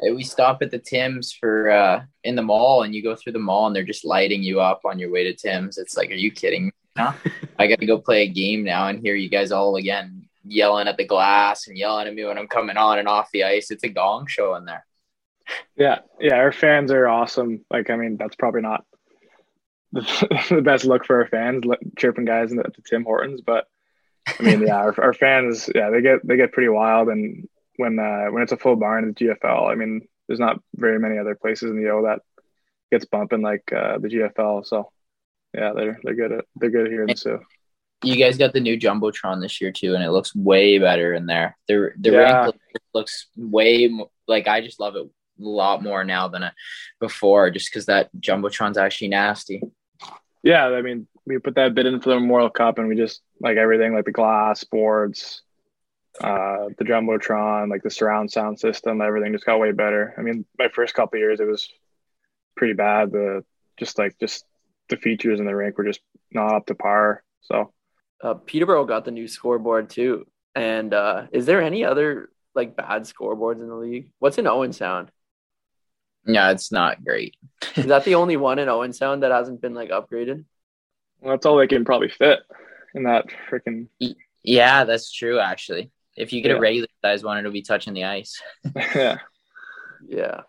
We stop at the Tim's for uh, in the mall, and you go through the mall, and they're just lighting you up on your way to Tim's. It's like, are you kidding? I got to go play a game now, and hear you guys all again yelling at the glass and yelling at me when I'm coming on and off the ice. It's a gong show in there. Yeah, yeah, our fans are awesome. Like, I mean, that's probably not the, the best look for our fans, chirping guys in the, the Tim Hortons, but I mean, yeah, our, our, fans, yeah, they get they get pretty wild, and when uh, when it's a full barn in the GFL, I mean, there's not very many other places in the O that gets bumping like uh, the GFL. So, yeah, they're they're good at they're good here in the Soo. You guys got the new jumbotron this year too, and it looks way better in there. The the yeah. rink looks way more, like I just love it lot more now than before, just because that jumbotron's actually nasty. Yeah, I mean, we put that bid in for the Memorial Cup, and we just like everything, like the glass boards, uh, the jumbotron, like the surround sound system, everything just got way better. I mean, my first couple years, it was pretty bad. The just like just the features in the rink were just not up to par. So, uh, Peterborough got the new scoreboard too. And uh, is there any other like bad scoreboards in the league? What's in Owen Sound? Yeah, it's not great. is that the only one in Owen Sound that hasn't been like upgraded? Well, that's all they can probably fit in that freaking. Yeah, that's true. Actually, if you get yeah. a regular size one, it'll be touching the ice. yeah. Yeah.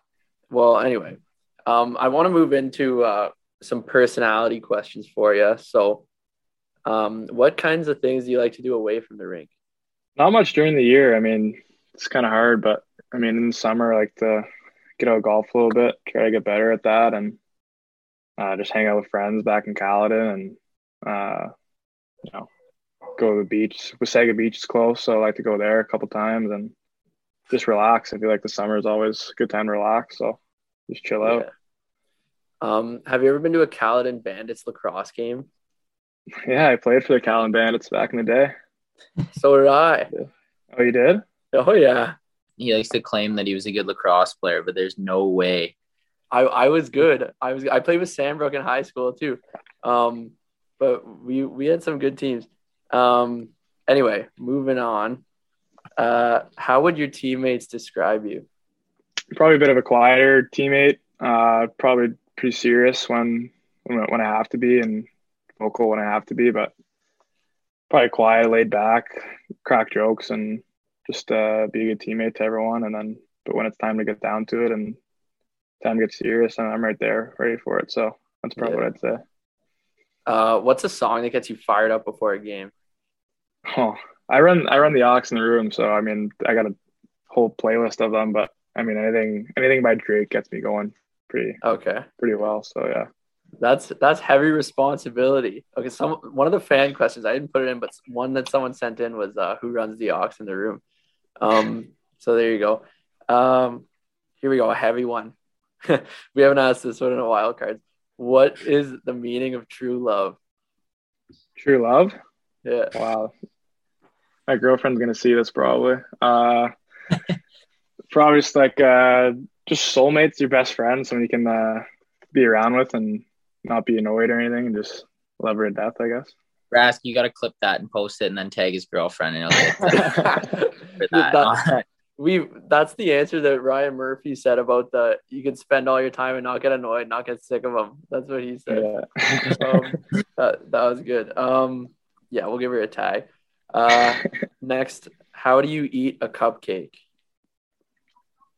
Well, anyway, um, I want to move into uh, some personality questions for you. So, um, what kinds of things do you like to do away from the rink? Not much during the year. I mean, it's kind of hard, but I mean, in the summer, like to get out golf a little bit, try to get better at that, and uh, just hang out with friends back in Caledon and, uh, you know, go to the beach. Wasaga Beach is close, so I like to go there a couple times and just relax. I feel like the summer is always a good time to relax, so just chill out. Yeah. Um, have you ever been to a Caledon Bandits lacrosse game? Yeah, I played for the Caledon Bandits back in the day. So did I. Oh, you did? Oh yeah. He likes to claim that he was a good lacrosse player, but there's no way I, I was good. I was I played with Sambrook in high school too. Um, but we we had some good teams. Um, anyway, moving on. Uh, how would your teammates describe you? Probably a bit of a quieter teammate. Uh, probably pretty serious when when I have to be and vocal when I have to be, but probably quiet, laid back, crack jokes, and just uh, be a good teammate to everyone. And then, but when it's time to get down to it and time gets serious, and I'm right there, ready for it. So that's probably yeah. what I'd say. Uh, what's a song that gets you fired up before a game? Oh, I run I run the aux in the room, so I mean I got a whole playlist of them. But I mean anything anything by Drake gets me going pretty okay pretty well. So yeah. That's that's heavy responsibility. Okay, some one of the fan questions I didn't put it in, but one that someone sent in was uh, who runs the aux in the room. Um, so there you go. Um, here we go, a heavy one. we haven't asked this one in a while, cards. What is the meaning of true love? True love? Yeah. Wow. My girlfriend's gonna see this probably. Uh probably just like uh just soulmates, your best friend, someone you can uh be around with and not be annoyed or anything, and just love her to death, I guess. Rask, you gotta clip that and post it and then tag his girlfriend and he'll get for that. that we that's the answer that Ryan Murphy said about the you can spend all your time and not get annoyed, not get sick of them. That's what he said. Yeah. um, that, that was good. Um, yeah, we'll give her a tag. Uh, next, how do you eat a cupcake?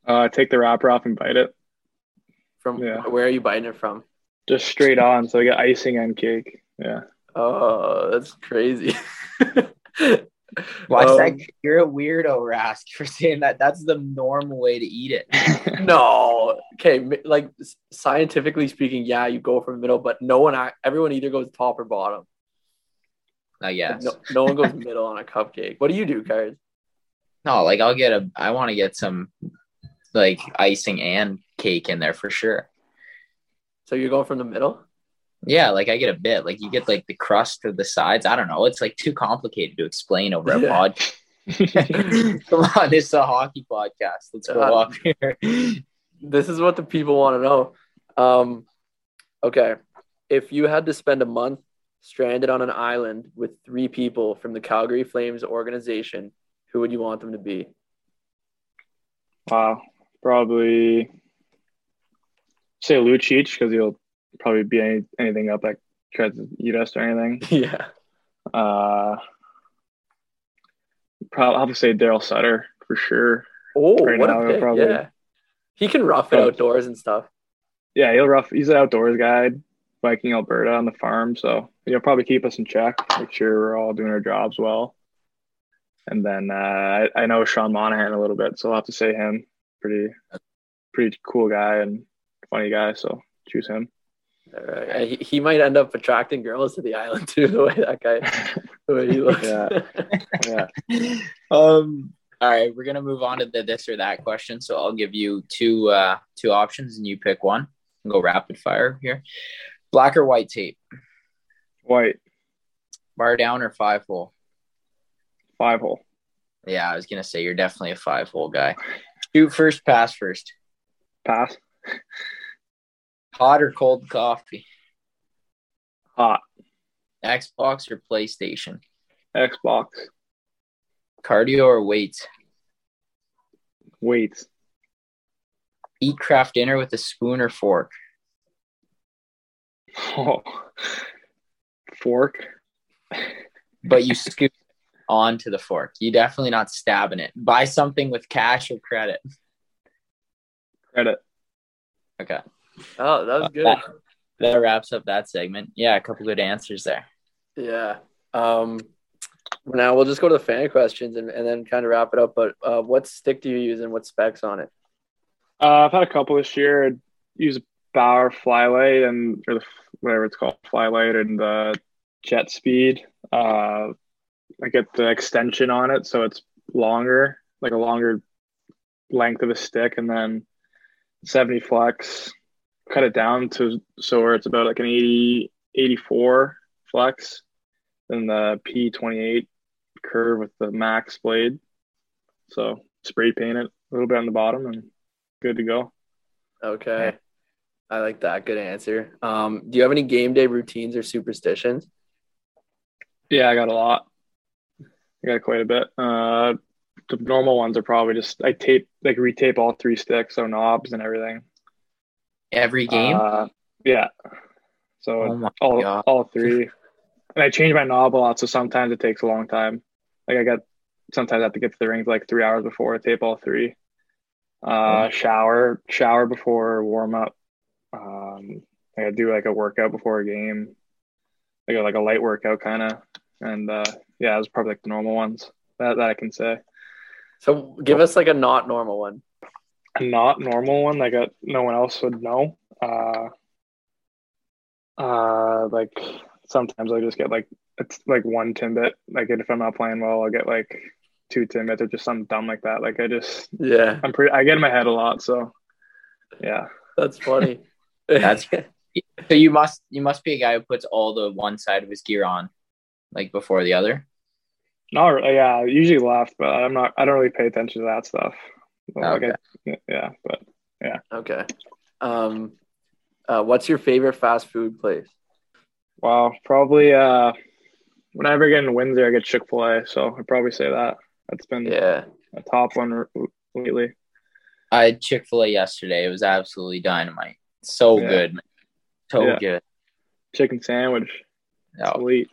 Uh, take the wrapper off and bite it. From Yeah. where are you biting it from? Just straight on. So I get icing and cake. Yeah. Oh, that's crazy. Why Um, that? You're a weirdo, Rask, for saying that. That's the normal way to eat it. No. Okay, like scientifically speaking, yeah, you go from the middle, but no one, everyone either goes top or bottom. I guess. No, no one goes middle on a cupcake. What do you do, Cards? No, like I'll get a. I want to get some, like icing and cake in there for sure. So you're going from the middle? Yeah, like I get a bit. Like you get like the crust or the sides. I don't know. It's like too complicated to explain over a Yeah. pod. Come on, this is a hockey podcast. Let's go Uh, up here. This is what the people want to know. Um, okay, if you had to spend a month stranded on an island with three people from the Calgary Flames organization, who would you want them to be? wow. Probably say Lucic because he'll probably be any, anything up that tries to eat us or anything. yeah. Uh, probably I'll have to say Daryl Sutter for sure. Oh, Right what now, a pick! probably- Yeah, he can rough it Probably- outdoors and stuff. Yeah, he'll rough. He's an outdoors guy, Viking Alberta on the farm, so he'll probably keep us in check, make sure we're all doing our jobs well. And then uh, I, I know Sean Monahan a little bit, so I'll have to say him. Pretty, pretty cool guy and funny guy, so choose him. All right. He, he might end up attracting girls to the island too. The way that guy, the way he looks. Yeah. Yeah. um. All right, we're gonna move on to the this or that question. So I'll give you two uh two options, and you pick one. We'll go rapid fire here. Black or white tape? White Bar down or five hole? five hole. Yeah, I was gonna say you're definitely a five hole guy. Shoot first, pass first. Pass. Hot or cold coffee? Hot. Xbox or PlayStation? Xbox. Cardio or weights? Weights. Eat craft dinner with a spoon or fork? Oh. Fork. But you scoop onto the fork. You definitely not stabbing it. Buy something with cash or credit. Credit. Okay. Oh, that was good. That, that wraps up that segment. Yeah, a couple good answers there. Yeah. Um, now we'll just go to the fan questions and, and then kind of wrap it up. But uh, what stick do you use and what specs on it? Uh, I've had a couple this year. I'd use Bauer FlyLite and or the whatever it's called, FlyLite and the Jet Speed. Uh, I get the extension on it, so it's longer, like a longer length of a stick, and then 70 flex. Cut it down to so where it's about like an 80, 84 flex, then the P28 curve with the max blade. So spray paint it a little bit on the bottom and good to go. Okay. I like that. Good answer. Um, do you have any game day routines or superstitions? Yeah, I got a lot. I got quite a bit. Uh, the normal ones are probably just I tape like retape all three sticks, so knobs and everything. Every game? Uh, yeah. So oh all God. all three, and I change my knob a lot, so sometimes it takes a long time. Like I got sometimes I have to get to the rings like three hours before I tape all three. Uh, shower shower before warm up. Um, I gotta do like a workout before a game, like a, like a light workout kind of, and uh, yeah, those are probably like the normal ones that that I can say. So give us like a not normal one. A not normal one like a, no one else would know. Uh, uh, like sometimes I just get like it's like one timbit. Like if I'm not playing well, I'll get like two timbits or just something dumb like that. Like I just Yeah, I'm pretty I get in my head a lot, so yeah. that's funny. That's- So you must you must be a guy who puts all the one side of his gear on, like before the other. Not yeah, usually left, but I'm not. I don't really pay attention to that stuff. Like Okay. I, yeah, but yeah. okay. Um, uh, what's your favorite fast food place? wow, probably. Uh, whenever I get in Windsor, I get Chick Fil A, so I'd probably say that. That's been Yeah. a top one r- lately. I had Chick Fil A yesterday. It was absolutely dynamite. So Yeah. good, man. so Yeah. good. Chicken sandwich, No, elite.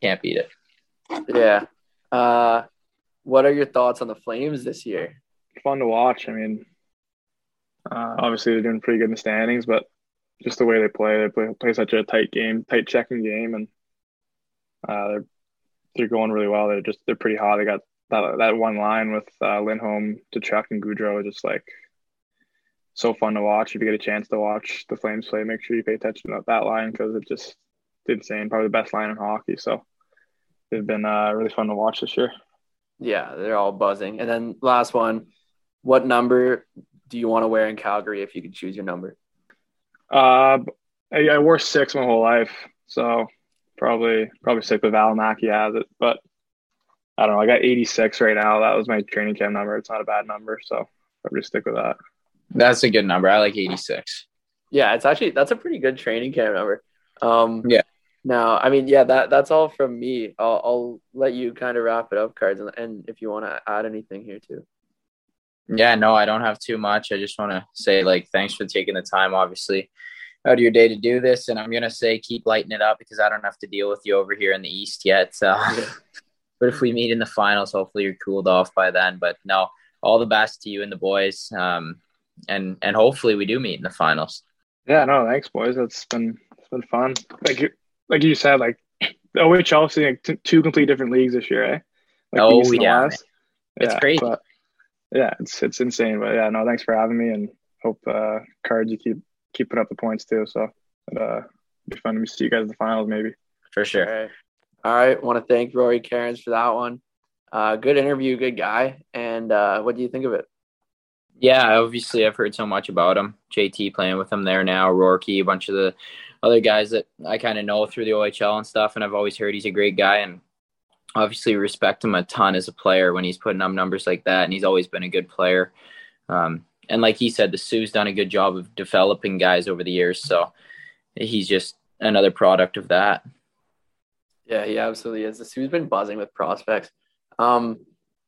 can't beat it. Yeah. Uh, what are your thoughts on the Flames this year? Fun to watch. I mean, Uh, obviously, they're doing pretty good in the standings, but just the way they play, they play, play such a tight game, tight checking game, and uh, they're they're going really well. They're just they're pretty hot. They got that that one line with uh, Lindholm, Tkachuk, and Gaudreau, just like so fun to watch. If you get a chance to watch the Flames play, make sure you pay attention to that line because it's just did insane. Probably the best line in hockey. So they've been uh, really fun to watch this year. Yeah, they're all buzzing. And then last one, what number do you want to wear in Calgary if you could choose your number? Uh, I, I wore six my whole life, so probably probably stick with Val Mackey has it. But I don't know. I got 86 right now. That was my training camp number. It's not a bad number, so probably stick with that. That's a good number. I like 86. Yeah, it's actually that's a pretty good training camp number. Um, yeah. Now, I mean, yeah, that that's all from me. I'll, I'll let you kind of wrap it up, cards, and, and if you want to add anything here too. Yeah, no, I don't have too much. I just want to say like thanks for taking the time, obviously, out of your day to do this, and I'm gonna say keep lighting it up because I don't have to deal with you over here in the East yet. So. But if we meet in the finals, hopefully you're cooled off by then. But no, all the best to you and the boys. Um, and and hopefully we do meet in the finals. Yeah, no, thanks, boys. It's been it's been fun. Like you, like you said, like the OHL seeing like t- two complete different leagues this year, eh? Like oh yeah, it's yeah, crazy. But, yeah, it's it's insane. But yeah, no, thanks for having me, and hope uh, cards you keep keep putting up the points too. So it uh, be fun to see you guys in the finals, maybe. For sure. All right, All right. want to thank Rory Kerins for that one. Uh, good interview, good guy. And uh, what do you think of it? Yeah, obviously I've heard so much about him. JT playing with him there now, Rourke, a bunch of the other guys that I kind of know through the OHL and stuff, and I've always heard he's a great guy and obviously respect him a ton as a player when he's putting up numbers like that, and he's always been a good player. Um, and like he said, the Soo's done a good job of developing guys over the years, so he's just another product of that. Yeah, he absolutely is. The Soo's been buzzing with prospects. Um,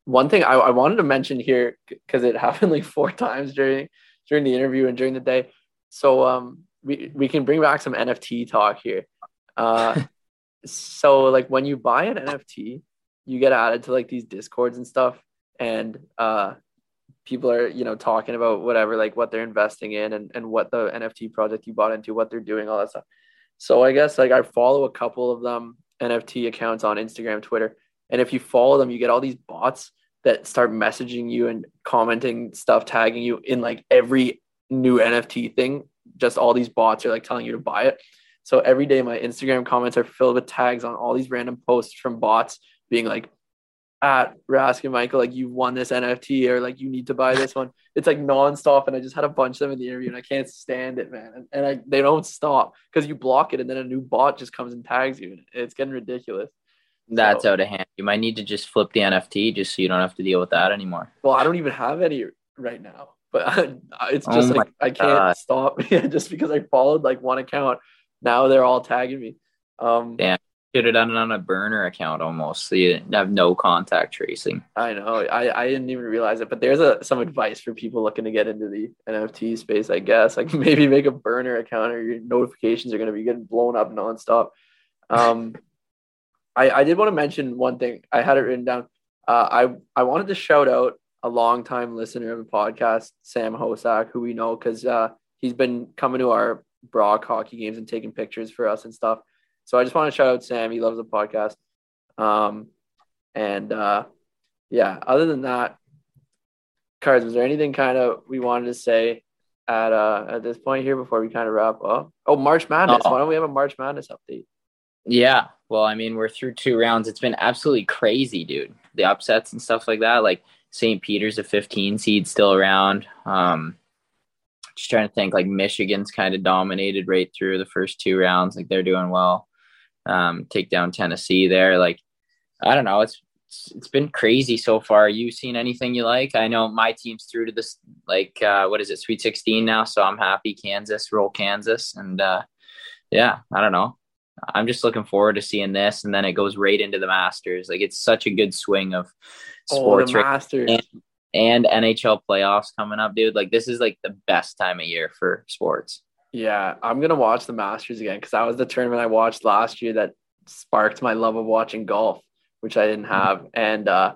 one thing I, I wanted to mention here because it happened like four times during during the interview and during the day. So um, we we can bring back some NFT talk here. Uh, so like when you buy an NFT, you get added to like these discords and stuff, and uh, people are you know talking about whatever like what they're investing in and and what the NFT project you bought into, what they're doing, all that stuff. So I guess like I follow a couple of them NFT accounts on Instagram, Twitter and if you follow them, you get all these bots that start messaging you and commenting stuff, tagging you in like every new NFT thing. Just all these bots are like telling you to buy it. So every day my Instagram comments are filled with tags on all these random posts from bots being like, at Rask and Michael, like you won this NFT or like you need to buy this one. It's like nonstop. And I just had a bunch of them in the interview and I can't stand it, man. And, and I, they don't stop because you block it and then a new bot just comes and tags you. It's getting ridiculous. That's so, out of hand. You might need to just flip the NFT just so you don't have to deal with that anymore. Well, I don't even have any right now, but it's just oh like I can't God. stop just because I followed like one account. Now they're all tagging me. Um, Damn, should have done it on a burner account almost, so you have no contact tracing. I know. I, I didn't even realize it, but there's a some advice for people looking to get into the NFT space. I guess like maybe make a burner account, or your notifications are going to be getting blown up nonstop. Um, I, I did want to mention one thing. I had it written down. Uh, I I wanted to shout out a longtime listener of the podcast, Sam Hosak, who we know because uh, he's been coming to our Brock hockey games and taking pictures for us and stuff. So I just want to shout out Sam. He loves the podcast. Um, and uh, yeah, other than that, cards. Was there anything kind of we wanted to say at uh at this point here before we kind of wrap up? Oh, March Madness. Uh-oh. Why don't we have a March Madness update? Yeah. Well, I mean, we're through two rounds. It's been absolutely crazy, dude. The upsets and stuff like that. Like St. Peter's a 15 seed still around. Um, just trying to think like Michigan's kind of dominated right through the first two rounds. Like they're doing well. Um, take down Tennessee there. Like, I don't know. It's, it's, it's been crazy so far. You seen anything you like? I know my team's through to this, like, uh, what is it? Sweet 16 now. So I'm happy Kansas roll Kansas. And, uh, yeah, I don't know. I'm just looking forward to seeing this, and then it goes right into the Masters. Like it's such a good swing of oh, sports oh, Masters and, and NHL playoffs coming up, dude. Like this is like the best time of year for sports. Yeah, I'm gonna watch the Masters again because that was the tournament I watched last year that sparked my love of watching golf, which I didn't have. Mm-hmm. And uh,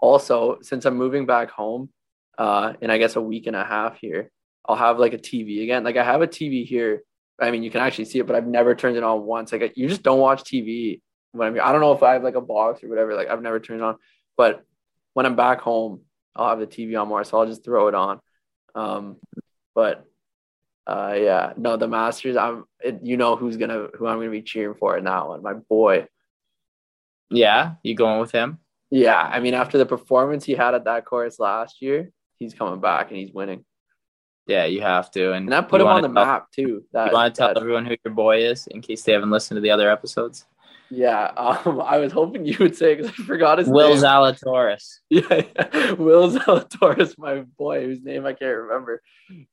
also, since I'm moving back home uh, in I guess a week and a half here, I'll have like a TV again. Like I have a TV here. I mean, you can actually see it, but I've never turned it on once. Like you just don't watch TV when I'm. I don't know if I have like a box or whatever. Like I've never turned it on, but when I'm back home, I'll have the TV on more, so I'll just throw it on. Um, but uh, yeah, no, the Masters. I'm. It, you know who's gonna who I'm gonna be cheering for in that one. My boy. Yeah, you going with him? Yeah, I mean, after the performance he had at that course last year, he's coming back and he's winning. Yeah, you have to, and, and that put him on the tell, map too. That, you want to tell that, everyone who your boy is in case they haven't listened to the other episodes. Yeah, um, I was hoping you would say because I forgot his Will name. Will Zalatoris. Yeah, yeah, Will Zalatoris, my boy, whose name I can't remember.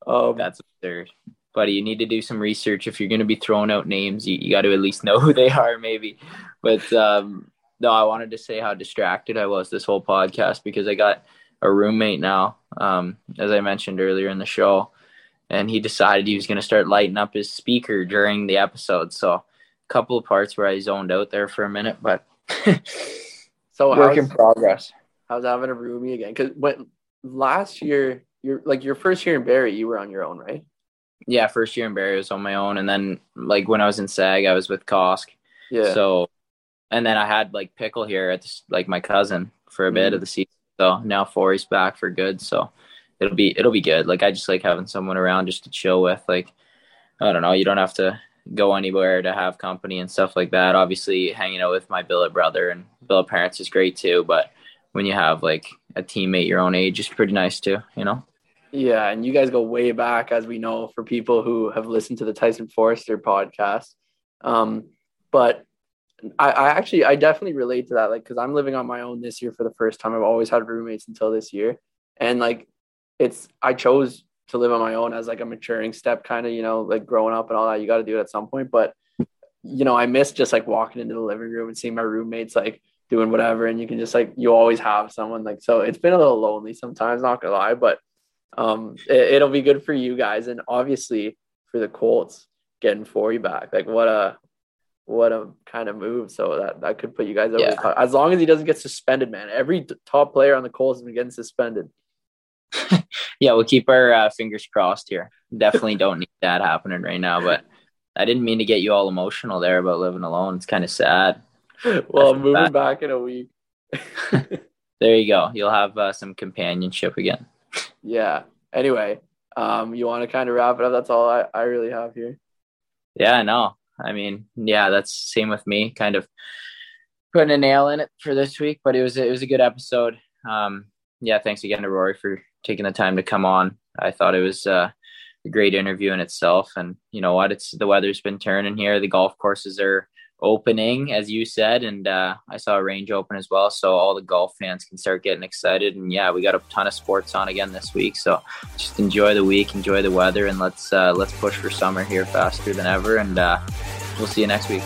Um, That's absurd. Buddy, you need to do some research. If you're going to be throwing out names, you, you got to at least know who they are, maybe. But um, no, I wanted to say how distracted I was this whole podcast because I got a roommate now, um, as I mentioned earlier in the show, and he decided he was going to start lighting up his speaker during the episode. So, couple of parts where I zoned out there for a minute, but so work how's, in progress. how's having a roomie again? Because when last year, you're like your first year in Barrie, you were on your own, right? Yeah, first year in Barrie was on my own, and then like when I was in SAG, I was with Kosk. Yeah. So, and then I had like Pickle here at this, like my cousin for a bit Mhm. of the season. So now Forey's back for good. So it'll be it'll be good. Like I just like having someone around just to chill with. Like I don't know, you don't have to go anywhere to have company and stuff like that. Obviously, hanging out with my billet brother and billet parents is great too. But when you have like a teammate your own age, it's pretty nice too. You know. Yeah, and you guys go way back, as we know, for people who have listened to the Tyson Foerster podcast. Um, but I, I actually, I definitely relate to that, like, because I'm living on my own this year for the first time. I've always had roommates until this year, and like, it's I chose to live on my own as like a maturing step, kind of, you know, like growing up and all that. You got to do it at some point, but you know, I miss just like walking into the living room and seeing my roommates like doing whatever, and you can just like you always have someone like. So it's been a little lonely sometimes, not gonna lie, but um it, it'll be good for you guys and obviously for the colts getting Forey back like what a what a kind of move so that that could put you guys over Yeah. as long as he doesn't get suspended man every top player on the colts has been getting suspended Yeah, we'll keep our uh, fingers crossed here. Definitely don't need that happening right now. But I didn't mean to get you all emotional there about living alone. It's kind of sad. well moving bad. back in a week There you go. You'll have uh, some companionship again. yeah anyway um you want to kind of wrap it up that's all I, I really have here Yeah, I know. I mean, yeah, that's same with me. Kind of putting a nail in it for this week, but it was it was a good episode. Um, yeah, thanks again to Rory for taking the time to come on. I thought it was uh, a great interview in itself, and you know what? It's the weather's been turning here. The golf courses are opening, as you said, and uh, I saw a range open as well, so all the golf fans can start getting excited. And yeah, we got a ton of sports on again this week, so just enjoy the week, enjoy the weather, and let's uh, let's push for summer here faster than ever. And uh, we'll see you next week.